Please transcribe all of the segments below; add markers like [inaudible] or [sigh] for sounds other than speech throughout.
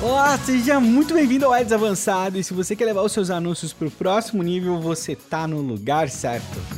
Olá, seja muito bem-vindo ao Ads Avançado e se você quer levar os seus anúncios para o próximo nível, você tá no lugar certo.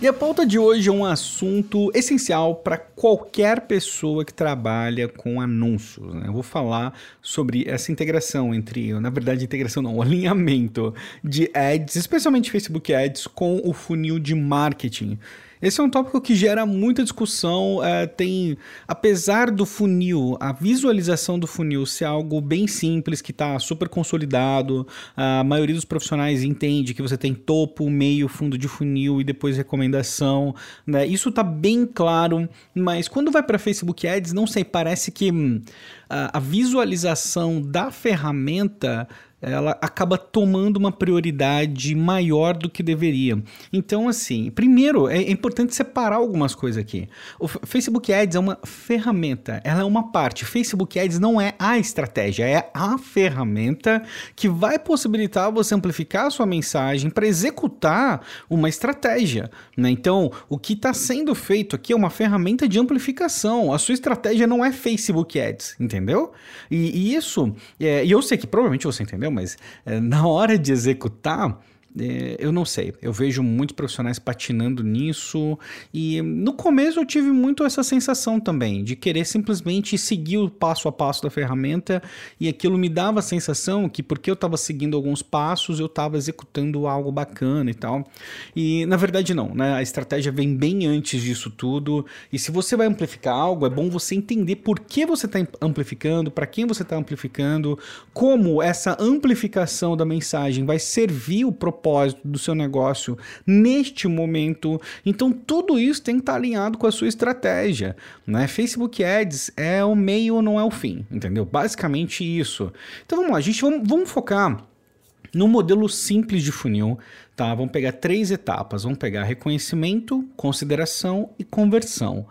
E a pauta de hoje é um assunto essencial para qualquer pessoa que trabalha com anúncios. Né? Eu vou falar sobre essa integração entre, na verdade, integração não, [laughs] alinhamento de ads, especialmente Facebook Ads, com o funil de marketing. Esse é um tópico que gera muita discussão. É, tem, apesar do funil, a visualização do funil ser algo bem simples, que está super consolidado, a maioria dos profissionais entende que você tem topo, meio, fundo de funil e depois recomendação. Né? Isso está bem claro, mas quando vai para Facebook Ads, não sei, parece que hum, a, a visualização da ferramenta ela acaba tomando uma prioridade maior do que deveria. Então, assim, primeiro é importante separar algumas coisas aqui. O Facebook Ads é uma ferramenta, ela é uma parte. Facebook Ads não é a estratégia, é a ferramenta que vai possibilitar você amplificar a sua mensagem para executar uma estratégia. Né? Então, o que está sendo feito aqui é uma ferramenta de amplificação. A sua estratégia não é Facebook Ads, entendeu? E, e isso, é, e eu sei que provavelmente você entendeu? Mas é, na hora de executar, eu não sei, eu vejo muitos profissionais patinando nisso e no começo eu tive muito essa sensação também de querer simplesmente seguir o passo a passo da ferramenta e aquilo me dava a sensação que porque eu estava seguindo alguns passos eu estava executando algo bacana e tal. E na verdade não, né? A estratégia vem bem antes disso tudo e se você vai amplificar algo é bom você entender por que você está amplificando, para quem você está amplificando, como essa amplificação da mensagem vai servir o propósito propósito do seu negócio neste momento. Então tudo isso tem que estar alinhado com a sua estratégia, né? Facebook Ads é o meio, não é o fim, entendeu? Basicamente isso. Então vamos lá, gente, vamos, vamos focar no modelo simples de funil, tá? Vamos pegar três etapas. Vamos pegar reconhecimento, consideração e conversão.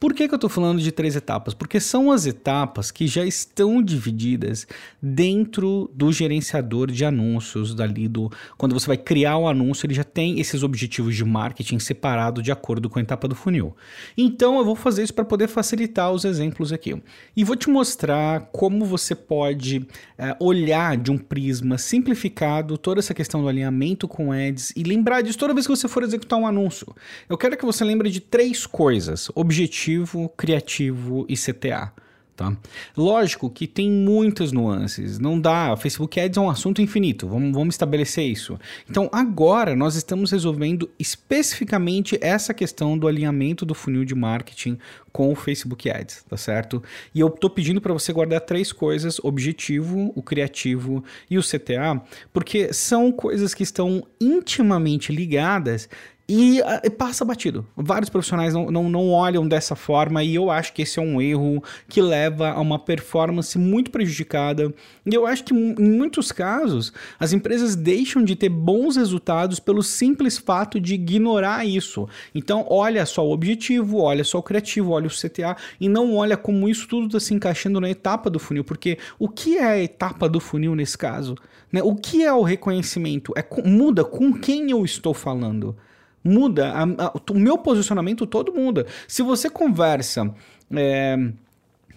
Por que, que eu estou falando de três etapas? Porque são as etapas que já estão divididas dentro do gerenciador de anúncios dali do quando você vai criar o um anúncio, ele já tem esses objetivos de marketing separado de acordo com a etapa do funil. Então eu vou fazer isso para poder facilitar os exemplos aqui e vou te mostrar como você pode é, olhar de um prisma simplificado toda essa questão do alinhamento com ads e lembrar disso toda vez que você for executar um anúncio. Eu quero que você lembre de três coisas: objetivo criativo e CTA. Tá? Lógico que tem muitas nuances, não dá. Facebook Ads é um assunto infinito, vamos, vamos estabelecer isso. Então, agora nós estamos resolvendo especificamente essa questão do alinhamento do funil de marketing com o Facebook Ads, tá certo? E eu estou pedindo para você guardar três coisas: objetivo, o criativo e o CTA, porque são coisas que estão intimamente ligadas e, ah, e, passa batido. Vários profissionais não, não, não olham dessa forma e eu acho que esse é um erro que leva a uma performance muito prejudicada. E eu acho que em muitos casos as empresas deixam de ter bons resultados pelo simples fato de ignorar isso. Então, olha só o objetivo, olha só o criativo, olha o CTA e não olha como isso tudo está se encaixando na etapa do funil. Porque o que é a etapa do funil nesse caso? Né? O que é o reconhecimento? É, muda com quem eu estou falando muda, a, a, o meu posicionamento todo muda. Se você conversa, é,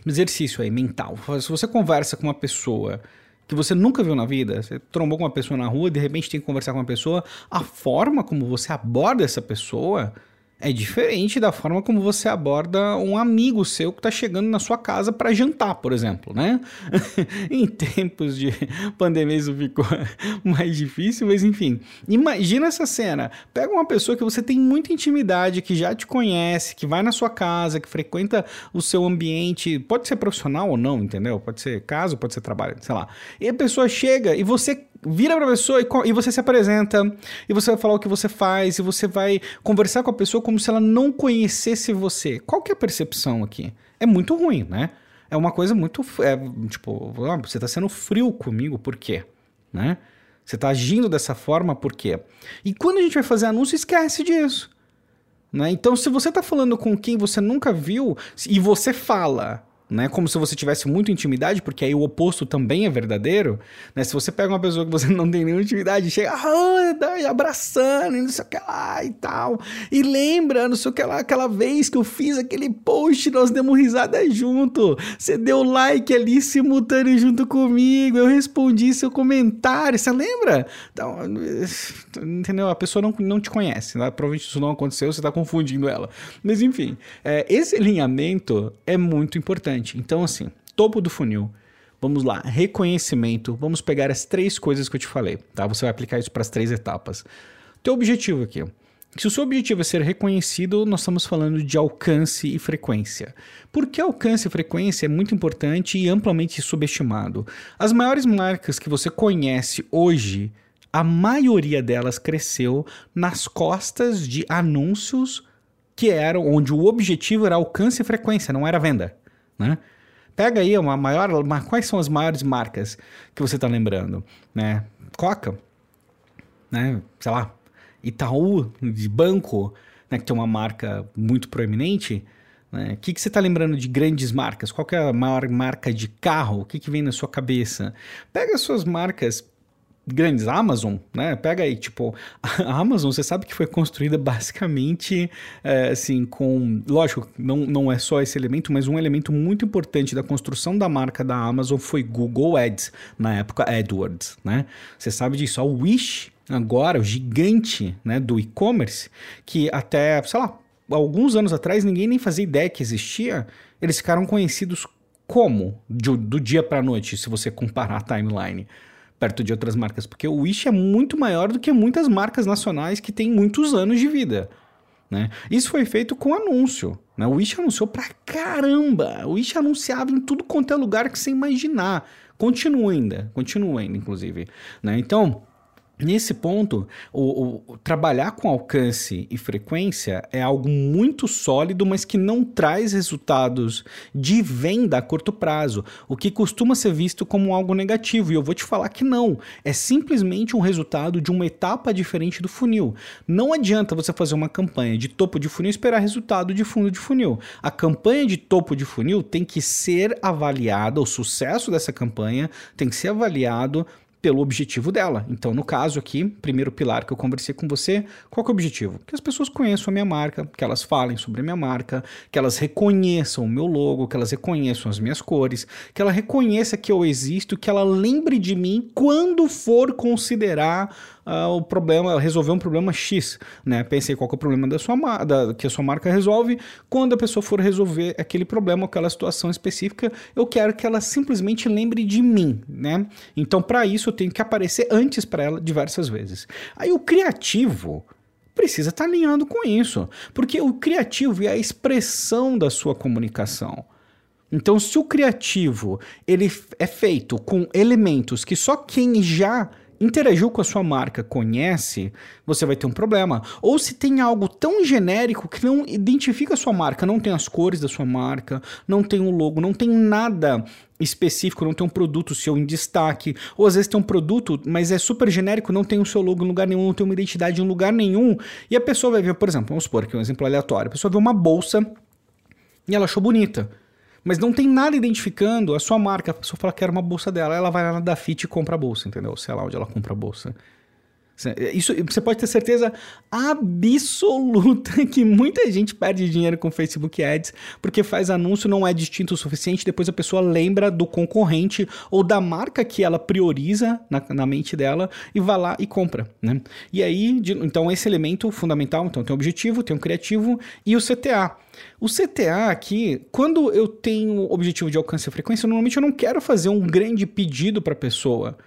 exercício aí mental, se você conversa com uma pessoa que você nunca viu na vida, você trombou com uma pessoa na rua, de repente tem que conversar com uma pessoa, a forma como você aborda essa pessoa é diferente da forma como você aborda um amigo seu que está chegando na sua casa para jantar, por exemplo, né? [laughs] em tempos de pandemia isso ficou [laughs] mais difícil, mas enfim. Imagina essa cena. Pega uma pessoa que você tem muita intimidade, que já te conhece, que vai na sua casa, que frequenta o seu ambiente, pode ser profissional ou não, entendeu? Pode ser caso, pode ser trabalho, sei lá. E a pessoa chega e você vira para a pessoa e, e, você se apresenta, e você vai falar o que você faz, e você vai conversar com a pessoa como se ela não conhecesse você. Qual que é a percepção aqui? É muito ruim, né? É uma coisa muito. É, tipo, ah, você está sendo frio comigo, por quê? Né? Você está agindo dessa forma, por quê? E quando a gente vai fazer anúncio, esquece disso. Né? Então, se você está falando com quem você nunca viu e você fala né? Como se você tivesse muita intimidade, porque aí o oposto também é verdadeiro, né? Se você pega uma pessoa que você [laughs] não tem nenhuma intimidade, chega ah, abraçando, não sei o que lá e tal, e lembra, não sei o que lá, aquela vez que eu fiz aquele post, nós demos risada junto, você deu like ali simultâneo junto comigo, eu respondi seu comentário, você lembra? Então, [laughs] entendeu? A pessoa não, não te conhece, né? provavelmente isso não aconteceu, você está confundindo ela. Mas enfim, é, esse alinhamento é muito importante. Então, assim, topo do funil. Vamos lá, reconhecimento. Vamos pegar as três coisas que eu te falei, tá? Você vai aplicar isso para as três etapas. Teu objetivo aqui. Se o seu objetivo é ser reconhecido, nós estamos falando de alcance e frequência. Por que alcance e frequência é muito importante e amplamente subestimado? As maiores marcas que você conhece hoje, a maioria delas cresceu nas costas de anúncios que eram onde o objetivo era alcance e frequência, não era venda, né? Pega aí uma maior, uma, quais são as maiores marcas que você está lembrando, né? Coca, né? Sei lá, Itaú de banco, né? Que tem uma marca muito proeminente. O né? que, que você está lembrando de grandes marcas? Qual é a maior marca de carro? O que, que vem na sua cabeça? Pega as suas marcas grandes, Amazon, né? Pega aí, tipo, [laughs] a Amazon, você sabe que foi construída basicamente, é, assim, com... Lógico, não, não é só esse elemento, mas um elemento muito importante da construção da marca da Amazon foi Google Ads, na época AdWords, né? Você sabe disso, a Wish, agora, o gigante né, do e-commerce, que até, sei lá, alguns anos atrás ninguém nem fazia ideia que existia, eles ficaram conhecidos como? Do, do dia para noite, se você comparar a timeline perto de outras marcas, porque o Wish é muito maior do que muitas marcas nacionais que têm muitos anos de vida. Né? Isso foi feito com anúncio. Né? O Wish anunciou pra caramba. O Wish anunciava em tudo quanto é lugar que você imaginar. Continua ainda, continua ainda, inclusive. Né? Então, Nesse ponto, o, o, trabalhar com alcance e frequência é algo muito sólido, mas que não traz resultados de venda a curto prazo, o que costuma ser visto como algo negativo. E eu vou te falar que não. É simplesmente um resultado de uma etapa diferente do funil. Não adianta você fazer uma campanha de topo de funil e esperar resultado de fundo de funil. A campanha de topo de funil tem que ser avaliada, o sucesso dessa campanha tem que ser avaliado pelo objetivo dela. Então, no caso aqui, primeiro pilar que eu conversei com você, qual é o objetivo? Que as pessoas conheçam a minha marca, que elas falem sobre a minha marca, que elas reconheçam o meu logo, que elas reconheçam as minhas cores, que ela reconheça que eu existo, que ela lembre de mim quando for considerar uh, o problema, resolver um problema X, né? Pensei qual é o problema da sua da, que a sua marca resolve. Quando a pessoa for resolver aquele problema, aquela situação específica, eu quero que ela simplesmente lembre de mim, né? Então, para isso, eu tenho que aparecer antes para ela diversas vezes. Aí o criativo precisa estar tá alinhando com isso, porque o criativo é a expressão da sua comunicação. Então, se o criativo ele é feito com elementos que só quem já interagiu com a sua marca, conhece, você vai ter um problema. Ou se tem algo tão genérico que não identifica a sua marca, não tem as cores da sua marca, não tem o um logo, não tem nada específico, não tem um produto seu em destaque, ou às vezes tem um produto, mas é super genérico, não tem o seu logo em lugar nenhum, não tem uma identidade em lugar nenhum, e a pessoa vai ver, por exemplo, vamos supor aqui um exemplo aleatório, a pessoa vê uma bolsa e ela achou bonita mas não tem nada identificando a sua marca. A pessoa fala que era uma bolsa dela, ela vai lá na Dafit e compra a bolsa, entendeu? Sei lá onde ela compra a bolsa. Isso, você pode ter certeza absoluta que muita gente perde dinheiro com Facebook Ads porque faz anúncio, não é distinto o suficiente, depois a pessoa lembra do concorrente ou da marca que ela prioriza na, na mente dela e vai lá e compra. Né? E aí, de, então, esse elemento fundamental, então tem o objetivo, tem o criativo e o CTA. O CTA aqui, quando eu tenho objetivo de alcance e frequência, normalmente eu não quero fazer um grande pedido para a pessoa.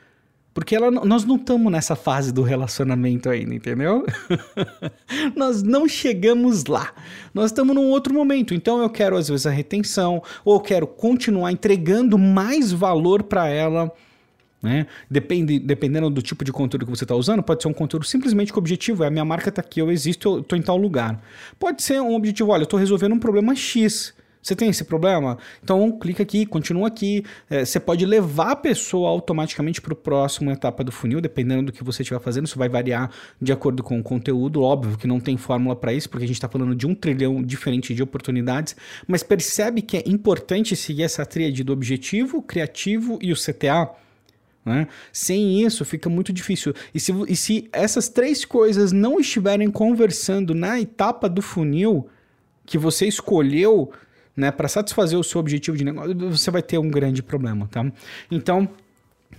Porque ela, nós não estamos nessa fase do relacionamento ainda, entendeu? [laughs] nós não chegamos lá. Nós estamos num outro momento. Então eu quero, às vezes, a retenção, ou eu quero continuar entregando mais valor para ela. Né? Depende, dependendo do tipo de conteúdo que você está usando, pode ser um conteúdo simplesmente que o objetivo é a minha marca está aqui, eu existo, eu estou em tal lugar. Pode ser um objetivo, olha, eu estou resolvendo um problema X. Você tem esse problema? Então clica aqui, continua aqui. É, você pode levar a pessoa automaticamente para o próximo etapa do funil, dependendo do que você estiver fazendo. Isso vai variar de acordo com o conteúdo. Óbvio que não tem fórmula para isso, porque a gente está falando de um trilhão diferente de oportunidades. Mas percebe que é importante seguir essa tríade do objetivo, criativo e o CTA. Né? Sem isso fica muito difícil. E se, e se essas três coisas não estiverem conversando na etapa do funil que você escolheu, né, para satisfazer o seu objetivo de negócio, você vai ter um grande problema, tá? Então,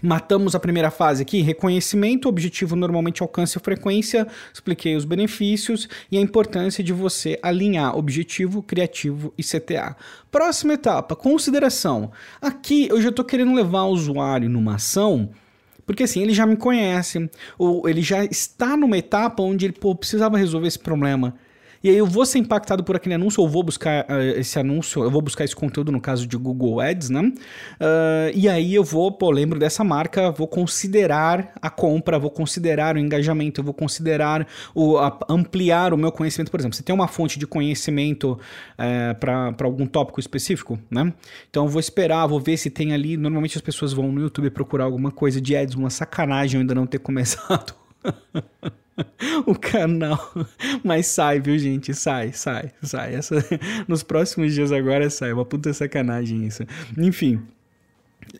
Matamos a primeira fase aqui, reconhecimento, objetivo normalmente alcance frequência, expliquei os benefícios e a importância de você alinhar objetivo, criativo e CTA. Próxima etapa, consideração. Aqui eu já estou querendo levar o usuário numa ação, porque assim, ele já me conhece, ou ele já está numa etapa onde ele pô, precisava resolver esse problema. E aí eu vou ser impactado por aquele anúncio, ou vou buscar uh, esse anúncio, eu vou buscar esse conteúdo no caso de Google Ads, né? Uh, e aí eu vou, pô, lembro dessa marca, vou considerar a compra, vou considerar o engajamento, vou considerar o, a, ampliar o meu conhecimento. Por exemplo, você tem uma fonte de conhecimento eh, para algum tópico específico, né? Então eu vou esperar, vou ver se tem ali. Normalmente as pessoas vão no YouTube procurar alguma coisa de ads, uma sacanagem eu ainda não ter começado. [laughs] [laughs] o canal. Mas sai, viu, gente? Sai, sai, sai. Essa, nos próximos dias agora sai. Uma puta sacanagem isso. Enfim.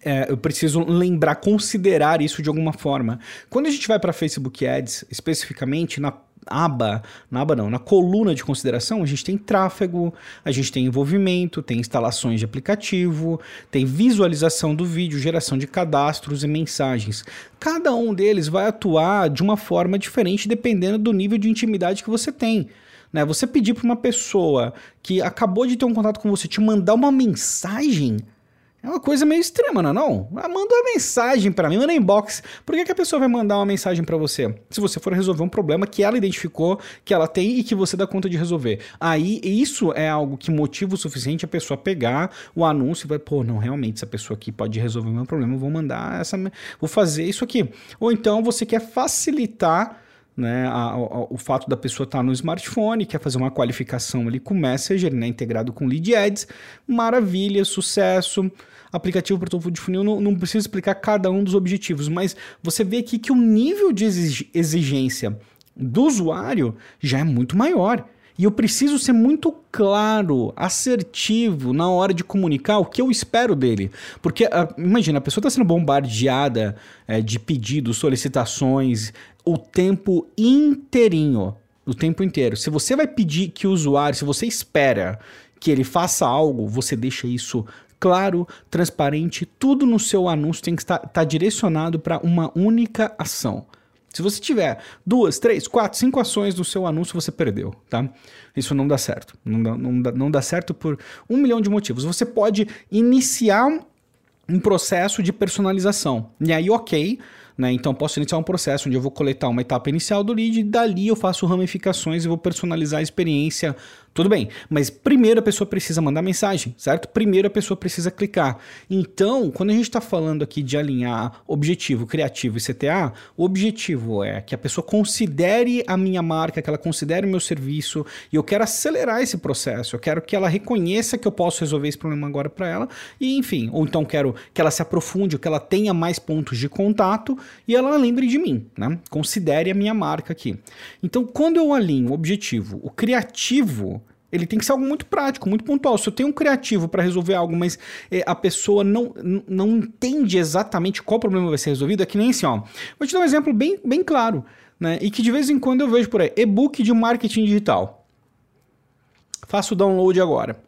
É, eu preciso lembrar, considerar isso de alguma forma. Quando a gente vai para Facebook Ads, especificamente na aba, na aba não, na coluna de consideração, a gente tem tráfego, a gente tem envolvimento, tem instalações de aplicativo, tem visualização do vídeo, geração de cadastros e mensagens. Cada um deles vai atuar de uma forma diferente dependendo do nível de intimidade que você tem. Né? Você pedir para uma pessoa que acabou de ter um contato com você te mandar uma mensagem é uma coisa meio extrema, não é não? Ah, manda uma mensagem para mim, manda inbox. Por que, que a pessoa vai mandar uma mensagem para você? Se você for resolver um problema que ela identificou, que ela tem e que você dá conta de resolver. Aí, isso é algo que motiva o suficiente a pessoa pegar o anúncio e vai, pô, não, realmente, essa pessoa aqui pode resolver o meu problema, vou mandar essa... Vou fazer isso aqui. Ou então você quer facilitar né, a, a, o fato da pessoa estar tá no smartphone, quer fazer uma qualificação ali com Messenger, né, integrado com Lead Ads, maravilha, sucesso. Aplicativo para topo de funil, não, não preciso explicar cada um dos objetivos, mas você vê aqui que o nível de exigência do usuário já é muito maior. E eu preciso ser muito claro, assertivo na hora de comunicar o que eu espero dele. Porque, uh, imagina, a pessoa está sendo bombardeada é, de pedidos, solicitações, o tempo inteirinho. O tempo inteiro. Se você vai pedir que o usuário, se você espera que ele faça algo, você deixa isso claro, transparente, tudo no seu anúncio tem que estar tá direcionado para uma única ação. Se você tiver duas, três, quatro, cinco ações no seu anúncio, você perdeu, tá? Isso não dá certo. Não dá, não dá, não dá certo por um milhão de motivos. Você pode iniciar um processo de personalização. E aí, ok, né? Então, posso iniciar um processo onde eu vou coletar uma etapa inicial do lead e dali eu faço ramificações e vou personalizar a experiência tudo bem, mas primeiro a pessoa precisa mandar mensagem, certo? Primeiro a pessoa precisa clicar. Então, quando a gente está falando aqui de alinhar objetivo, criativo e CTA, o objetivo é que a pessoa considere a minha marca, que ela considere o meu serviço, e eu quero acelerar esse processo. Eu quero que ela reconheça que eu posso resolver esse problema agora para ela, e enfim, ou então quero que ela se aprofunde, que ela tenha mais pontos de contato e ela lembre de mim, né? Considere a minha marca aqui. Então, quando eu alinho o objetivo, o criativo, ele tem que ser algo muito prático, muito pontual. Se eu tenho um criativo para resolver algo, mas é, a pessoa não, não entende exatamente qual problema vai ser resolvido, é que nem assim, ó. Vou te dar um exemplo bem, bem claro, né? E que de vez em quando eu vejo por aí: e-book de marketing digital. Faço o download agora.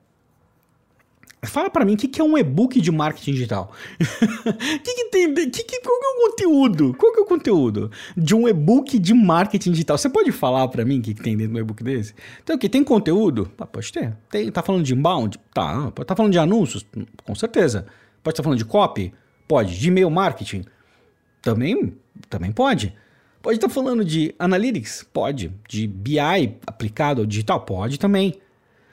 Fala para mim, o que, que é um e-book de marketing digital? [laughs] que que tem, que, que, qual que é o conteúdo? Qual que é o conteúdo de um e-book de marketing digital? Você pode falar para mim o que, que tem dentro do e-book desse? Então, o que? Tem conteúdo? Ah, pode ter. Tem, tá falando de inbound? Tá. Tá falando de anúncios? Com certeza. Pode estar tá falando de copy? Pode. De e-mail marketing? Também, também pode. Pode estar tá falando de analytics? Pode. De BI aplicado ao digital? Pode também.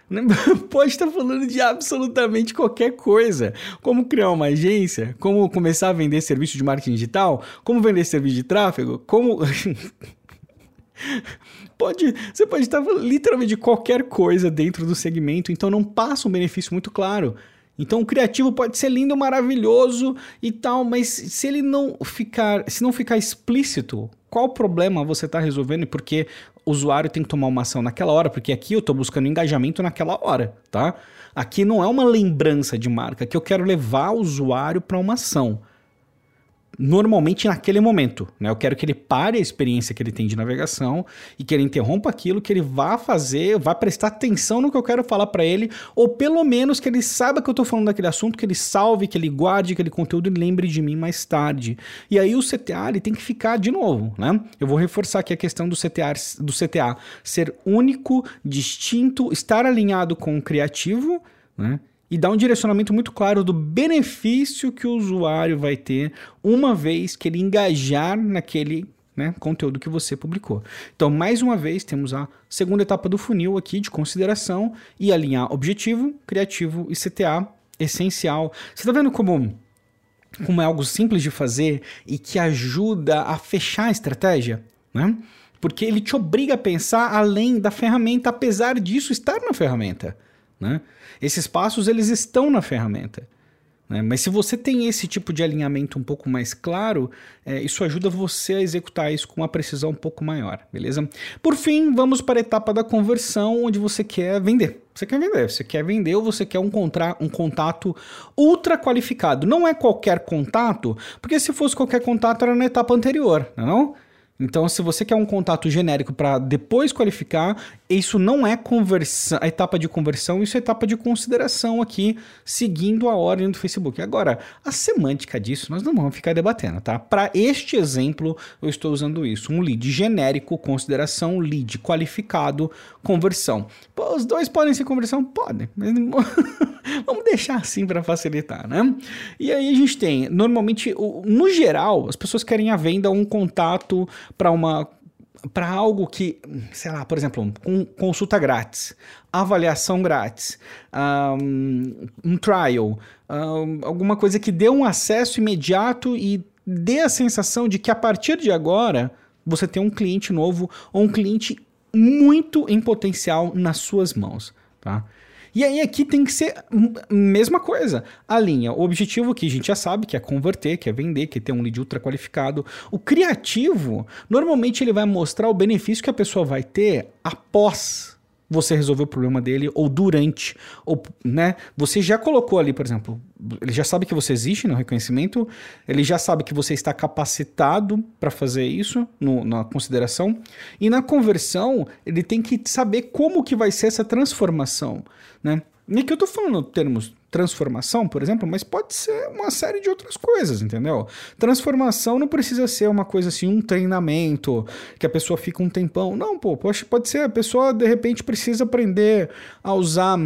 [laughs] Pode estar falando de absolutamente qualquer coisa. Como criar uma agência, como começar a vender serviço de marketing digital, como vender serviço de tráfego, como. [laughs] pode, você pode estar literalmente de qualquer coisa dentro do segmento, então não passa um benefício muito claro. Então o criativo pode ser lindo, maravilhoso e tal, mas se ele não ficar, se não ficar explícito, qual problema você está resolvendo e por que o usuário tem que tomar uma ação naquela hora? Porque aqui eu estou buscando engajamento naquela hora, tá? Aqui não é uma lembrança de marca, que eu quero levar o usuário para uma ação normalmente naquele momento. Né? Eu quero que ele pare a experiência que ele tem de navegação e que ele interrompa aquilo, que ele vá fazer, vá prestar atenção no que eu quero falar para ele, ou pelo menos que ele saiba que eu estou falando daquele assunto, que ele salve, que ele guarde aquele conteúdo e lembre de mim mais tarde. E aí o CTA ele tem que ficar de novo. Né? Eu vou reforçar aqui a questão do CTA, do CTA ser único, distinto, estar alinhado com o criativo, né? E dá um direcionamento muito claro do benefício que o usuário vai ter uma vez que ele engajar naquele né, conteúdo que você publicou. Então, mais uma vez, temos a segunda etapa do funil aqui de consideração e alinhar objetivo, criativo e CTA essencial. Você está vendo como, como é algo simples de fazer e que ajuda a fechar a estratégia? Né? Porque ele te obriga a pensar além da ferramenta, apesar disso estar na ferramenta. Né? Esses passos eles estão na ferramenta. Né? Mas se você tem esse tipo de alinhamento um pouco mais claro, é, isso ajuda você a executar isso com uma precisão um pouco maior, beleza? Por fim, vamos para a etapa da conversão, onde você quer vender. Você quer vender, você quer vender ou você quer um, contra, um contato ultra qualificado. Não é qualquer contato, porque se fosse qualquer contato era na etapa anterior, não é não? Então, se você quer um contato genérico para depois qualificar, isso não é conversão, a etapa de conversão, isso é etapa de consideração aqui, seguindo a ordem do Facebook. Agora, a semântica disso nós não vamos ficar debatendo, tá? Para este exemplo, eu estou usando isso: um lead genérico, consideração, lead qualificado, conversão. Pô, os dois podem ser conversão? Podem, mas [laughs] vamos deixar assim para facilitar, né? E aí a gente tem, normalmente, no geral, as pessoas querem a venda um contato para uma para algo que, sei lá, por exemplo, um, consulta grátis, avaliação grátis, um, um trial, um, alguma coisa que dê um acesso imediato e dê a sensação de que a partir de agora você tem um cliente novo ou um cliente muito em potencial nas suas mãos, tá? E aí aqui tem que ser mesma coisa. A linha, o objetivo que a gente já sabe, que é converter, que é vender, que é ter um lead ultra qualificado. O criativo, normalmente ele vai mostrar o benefício que a pessoa vai ter após você resolver o problema dele ou durante, ou, né? Você já colocou ali, por exemplo, ele já sabe que você existe no reconhecimento, ele já sabe que você está capacitado para fazer isso no, na consideração e na conversão ele tem que saber como que vai ser essa transformação, né? E aqui eu estou falando termos transformação, por exemplo, mas pode ser uma série de outras coisas, entendeu? Transformação não precisa ser uma coisa assim, um treinamento, que a pessoa fica um tempão. Não, pô, pode ser, a pessoa de repente precisa aprender a usar,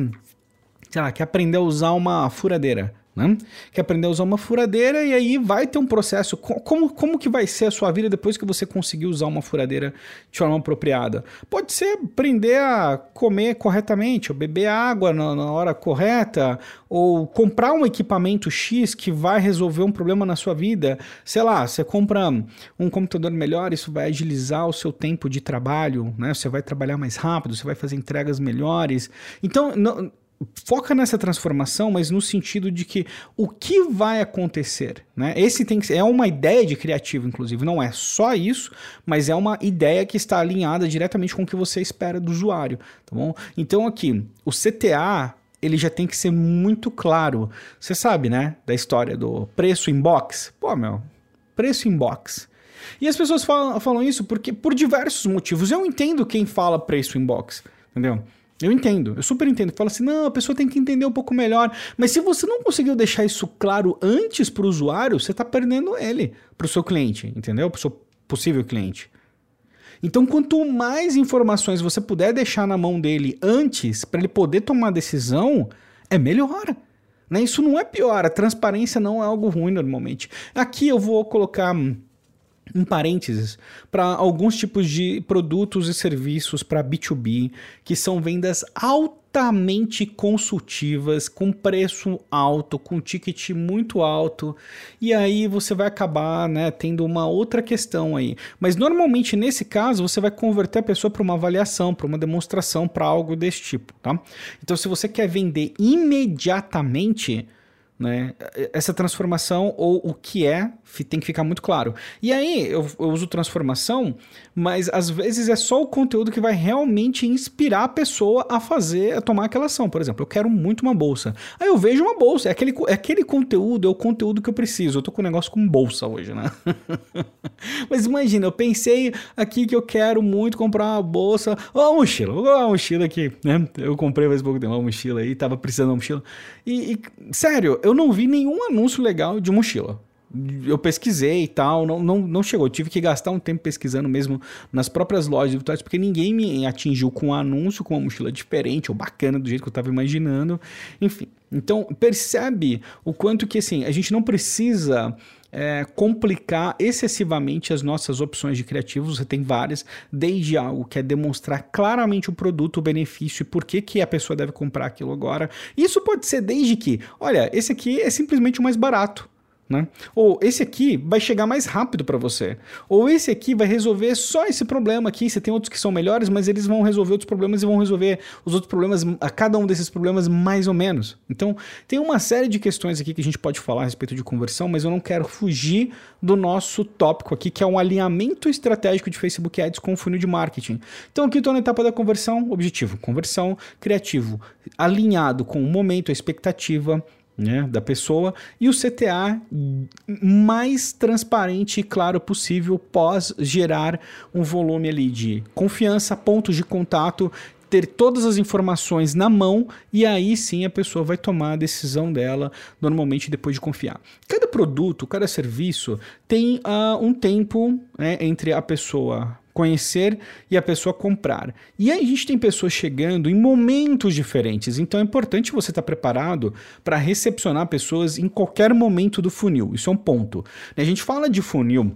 sei lá, quer aprender a usar uma furadeira. Né? Que aprender a usar uma furadeira e aí vai ter um processo. Como, como que vai ser a sua vida depois que você conseguir usar uma furadeira de forma apropriada? Pode ser aprender a comer corretamente, ou beber água na, na hora correta, ou comprar um equipamento X que vai resolver um problema na sua vida. Sei lá, você compra um computador melhor, isso vai agilizar o seu tempo de trabalho, né? Você vai trabalhar mais rápido, você vai fazer entregas melhores. Então, não, foca nessa transformação, mas no sentido de que o que vai acontecer, né? Esse tem que é uma ideia de criativo, inclusive, não é só isso, mas é uma ideia que está alinhada diretamente com o que você espera do usuário, tá bom? Então aqui, o CTA ele já tem que ser muito claro. Você sabe, né, da história do preço inbox? Pô, meu, preço inbox. E as pessoas falam, falam isso porque por diversos motivos. Eu entendo quem fala preço inbox, entendeu? Eu entendo, eu super entendo. Fala assim, não, a pessoa tem que entender um pouco melhor. Mas se você não conseguiu deixar isso claro antes para o usuário, você está perdendo ele para o seu cliente, entendeu? Para o seu possível cliente. Então, quanto mais informações você puder deixar na mão dele antes, para ele poder tomar decisão, é melhor. Né? Isso não é pior. A transparência não é algo ruim normalmente. Aqui eu vou colocar em parênteses, para alguns tipos de produtos e serviços para B2B, que são vendas altamente altamente consultivas, com preço alto, com ticket muito alto, e aí você vai acabar né, tendo uma outra questão aí. Mas normalmente nesse caso você vai converter a pessoa para uma avaliação, para uma demonstração, para algo desse tipo, tá? Então se você quer vender imediatamente, né? Essa transformação ou o que é tem que ficar muito claro. E aí eu, eu, uso transformação, mas às vezes é só o conteúdo que vai realmente inspirar a pessoa a fazer, a tomar aquela ação. Por exemplo, eu quero muito uma bolsa. Aí eu vejo uma bolsa, é aquele, é aquele conteúdo, é o conteúdo que eu preciso. Eu tô com um negócio com bolsa hoje, né? [laughs] mas imagina, eu pensei aqui que eu quero muito comprar uma bolsa, ou uma mochila, vou uma mochila aqui, né? Eu comprei faz pouco tempo uma mochila aí, tava precisando de uma mochila. E, e sério, eu não vi nenhum anúncio legal de mochila eu pesquisei e tal, não, não, não chegou. Eu tive que gastar um tempo pesquisando mesmo nas próprias lojas virtuais, porque ninguém me atingiu com um anúncio, com uma mochila diferente ou bacana do jeito que eu estava imaginando. Enfim, então percebe o quanto que assim, a gente não precisa é, complicar excessivamente as nossas opções de criativos. Você tem várias, desde algo que é demonstrar claramente o produto, o benefício e por que, que a pessoa deve comprar aquilo agora. Isso pode ser desde que, olha, esse aqui é simplesmente o mais barato. Né? Ou esse aqui vai chegar mais rápido para você. Ou esse aqui vai resolver só esse problema aqui. Você tem outros que são melhores, mas eles vão resolver outros problemas e vão resolver os outros problemas, a cada um desses problemas mais ou menos. Então, tem uma série de questões aqui que a gente pode falar a respeito de conversão, mas eu não quero fugir do nosso tópico aqui, que é um alinhamento estratégico de Facebook Ads com o funil de marketing. Então, aqui estou na etapa da conversão, objetivo, conversão, criativo, alinhado com o momento, a expectativa, né, da pessoa e o CTA mais transparente e claro possível pós gerar um volume ali de confiança, pontos de contato, ter todas as informações na mão e aí sim a pessoa vai tomar a decisão dela, normalmente depois de confiar. Cada produto, cada serviço tem uh, um tempo né, entre a pessoa conhecer e a pessoa comprar. E aí a gente tem pessoas chegando em momentos diferentes, então é importante você estar preparado para recepcionar pessoas em qualquer momento do funil. Isso é um ponto. A gente fala de funil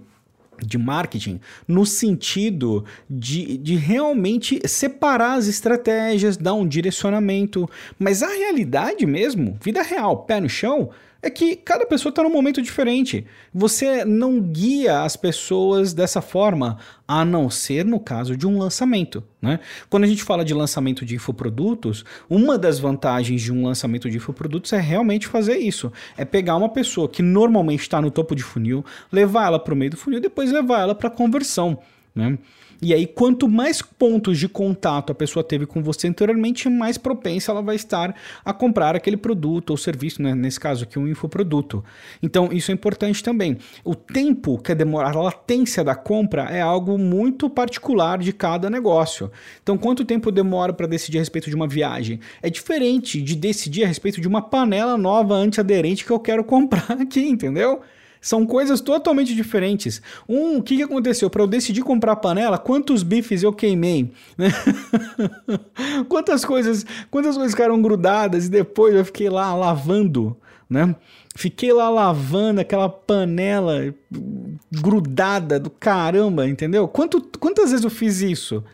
de marketing no sentido de, de realmente separar as estratégias, dar um direcionamento, mas a realidade mesmo, vida real, pé no chão, é que cada pessoa está num momento diferente. Você não guia as pessoas dessa forma, a não ser no caso de um lançamento. Né? Quando a gente fala de lançamento de infoprodutos, uma das vantagens de um lançamento de infoprodutos é realmente fazer isso. É pegar uma pessoa que normalmente está no topo de funil, levar ela para o meio do funil e depois levar ela para conversão. Né? E aí, quanto mais pontos de contato a pessoa teve com você anteriormente, mais propensa ela vai estar a comprar aquele produto ou serviço, né? nesse caso aqui, um infoproduto. Então, isso é importante também. O tempo que é demorar, a latência da compra é algo muito particular de cada negócio. Então, quanto tempo demora para decidir a respeito de uma viagem? É diferente de decidir a respeito de uma panela nova antiaderente que eu quero [laughs] comprar aqui, entendeu? São coisas totalmente diferentes. Um, o que, que aconteceu? Para eu decidir comprar panela, quantos bifes eu queimei? Né? [laughs] quantas coisas, quantas coisas ficaram grudadas e depois eu fiquei lá lavando, né? Fiquei lá lavando aquela panela grudada do caramba, entendeu? Quanto, quantas vezes eu fiz isso?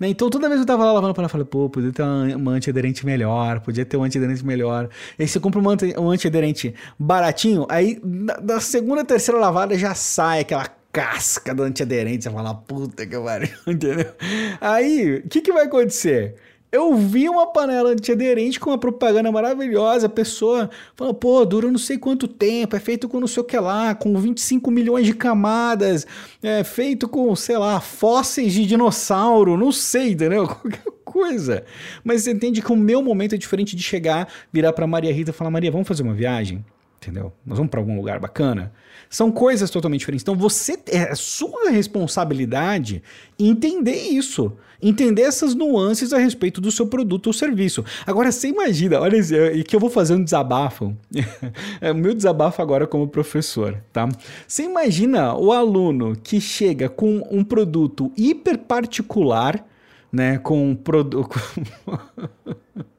Né? Então toda vez que eu tava lá lavando para eu falei, pô, podia ter uma antiaderente melhor, podia ter um antiaderente melhor. E aí você compra um antiaderente baratinho, aí da segunda, terceira lavada já sai aquela casca do antiaderente, você fala, puta que pariu, [laughs] entendeu? Aí, o que que vai acontecer? Eu vi uma panela antiaderente com uma propaganda maravilhosa, a pessoa falou, pô, dura não sei quanto tempo, é feito com não sei o que lá, com 25 milhões de camadas, é feito com, sei lá, fósseis de dinossauro, não sei, entendeu? [laughs] Qualquer coisa. Mas você entende que o meu momento é diferente de chegar, virar para Maria Rita e falar, Maria, vamos fazer uma viagem? Entendeu? Nós vamos para algum lugar bacana? São coisas totalmente diferentes. Então você é sua responsabilidade entender isso, entender essas nuances a respeito do seu produto ou serviço. Agora você imagina, olha e que eu vou fazer um desabafo. [laughs] é o meu desabafo agora como professor, tá? Você imagina o aluno que chega com um produto hiper particular, né, com um produto [laughs]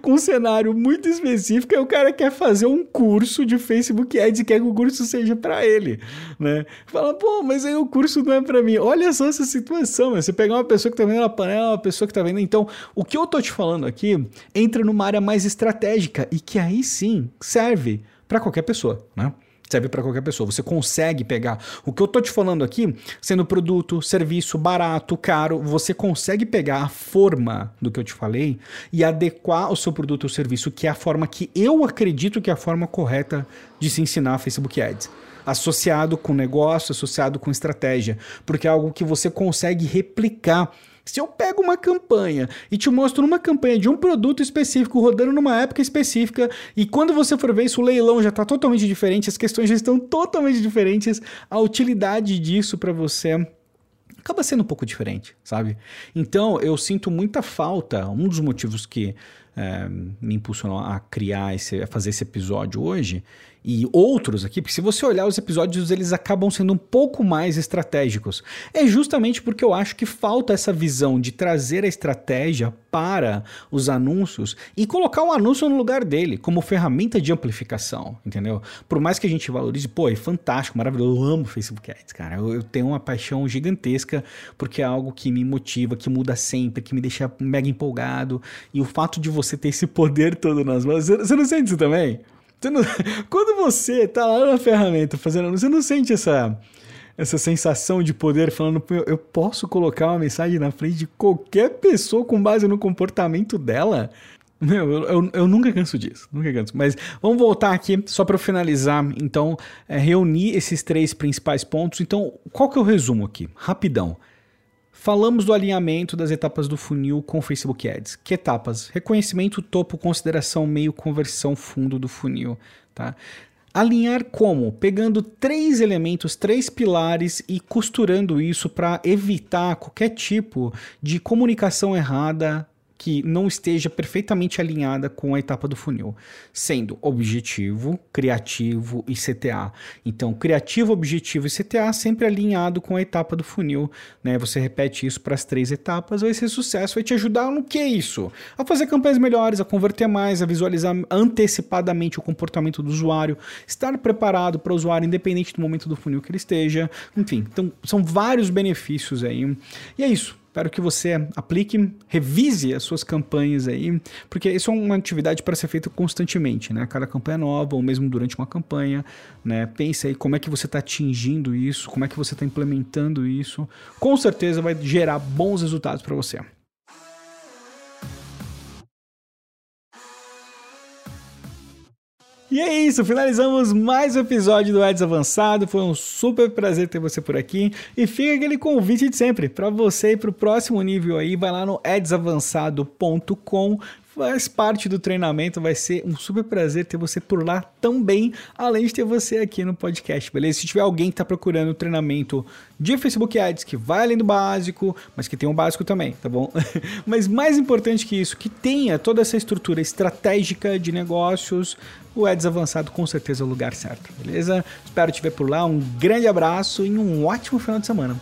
com um cenário muito específico, e o cara quer fazer um curso de Facebook Ads e quer que o curso seja para ele, né? Fala, pô, mas aí o curso não é para mim. Olha só essa situação, você pegar uma pessoa que tá vendo na panela, uma pessoa que tá vendo. Então, o que eu tô te falando aqui entra numa área mais estratégica e que aí sim serve para qualquer pessoa, né? Serve para qualquer pessoa. Você consegue pegar o que eu tô te falando aqui, sendo produto, serviço barato, caro, você consegue pegar a forma do que eu te falei e adequar o seu produto ou serviço, que é a forma que eu acredito que é a forma correta de se ensinar Facebook Ads. Associado com negócio, associado com estratégia, porque é algo que você consegue replicar se eu pego uma campanha e te mostro uma campanha de um produto específico rodando numa época específica e quando você for ver isso, o leilão já está totalmente diferente, as questões já estão totalmente diferentes, a utilidade disso para você acaba sendo um pouco diferente, sabe? Então eu sinto muita falta. Um dos motivos que é, me impulsionou a criar esse, a fazer esse episódio hoje e outros aqui, porque se você olhar os episódios, eles acabam sendo um pouco mais estratégicos. É justamente porque eu acho que falta essa visão de trazer a estratégia para os anúncios e colocar o anúncio no lugar dele, como ferramenta de amplificação, entendeu? Por mais que a gente valorize, pô, é fantástico, maravilhoso, eu amo Facebook Ads, cara. Eu, eu tenho uma paixão gigantesca porque é algo que me motiva, que muda sempre, que me deixa mega empolgado. E o fato de você ter esse poder todo nas mãos, você não sente isso também? Você não, [laughs] quando você tá lá na ferramenta fazendo, você não sente essa essa sensação de poder falando, eu posso colocar uma mensagem na frente de qualquer pessoa com base no comportamento dela? Meu, eu, eu, nunca canso disso, nunca canso. Mas vamos voltar aqui só para finalizar. Então, é, reunir esses três principais pontos. Então, qual que é o resumo aqui? Rapidão. Falamos do alinhamento das etapas do funil com o Facebook Ads. Que etapas? Reconhecimento, topo, consideração, meio, conversão, fundo do funil. Tá? Alinhar como? Pegando três elementos, três pilares e costurando isso para evitar qualquer tipo de comunicação errada que não esteja perfeitamente alinhada com a etapa do funil, sendo objetivo, criativo e CTA. Então, criativo, objetivo e CTA sempre alinhado com a etapa do funil, né? Você repete isso para as três etapas, vai ser sucesso, vai te ajudar no que é isso? A fazer campanhas melhores, a converter mais, a visualizar antecipadamente o comportamento do usuário, estar preparado para o usuário independente do momento do funil que ele esteja, enfim. Então, são vários benefícios aí. E é isso. Espero que você aplique, revise as suas campanhas aí, porque isso é uma atividade para ser feita constantemente, né? Cada campanha nova, ou mesmo durante uma campanha, né? Pense aí como é que você está atingindo isso, como é que você está implementando isso. Com certeza vai gerar bons resultados para você. E é isso, finalizamos mais um episódio do Ads Avançado. Foi um super prazer ter você por aqui. E fica aquele convite de sempre para você ir para o próximo nível aí. Vai lá no adsavançado.com, faz parte do treinamento, vai ser um super prazer ter você por lá também, além de ter você aqui no podcast, beleza? Se tiver alguém que está procurando treinamento de Facebook Ads, que vai além do básico, mas que tem um básico também, tá bom? [laughs] mas mais importante que isso, que tenha toda essa estrutura estratégica de negócios, o Ads Avançado com certeza é o lugar certo, beleza? Espero te ver por lá, um grande abraço e um ótimo final de semana.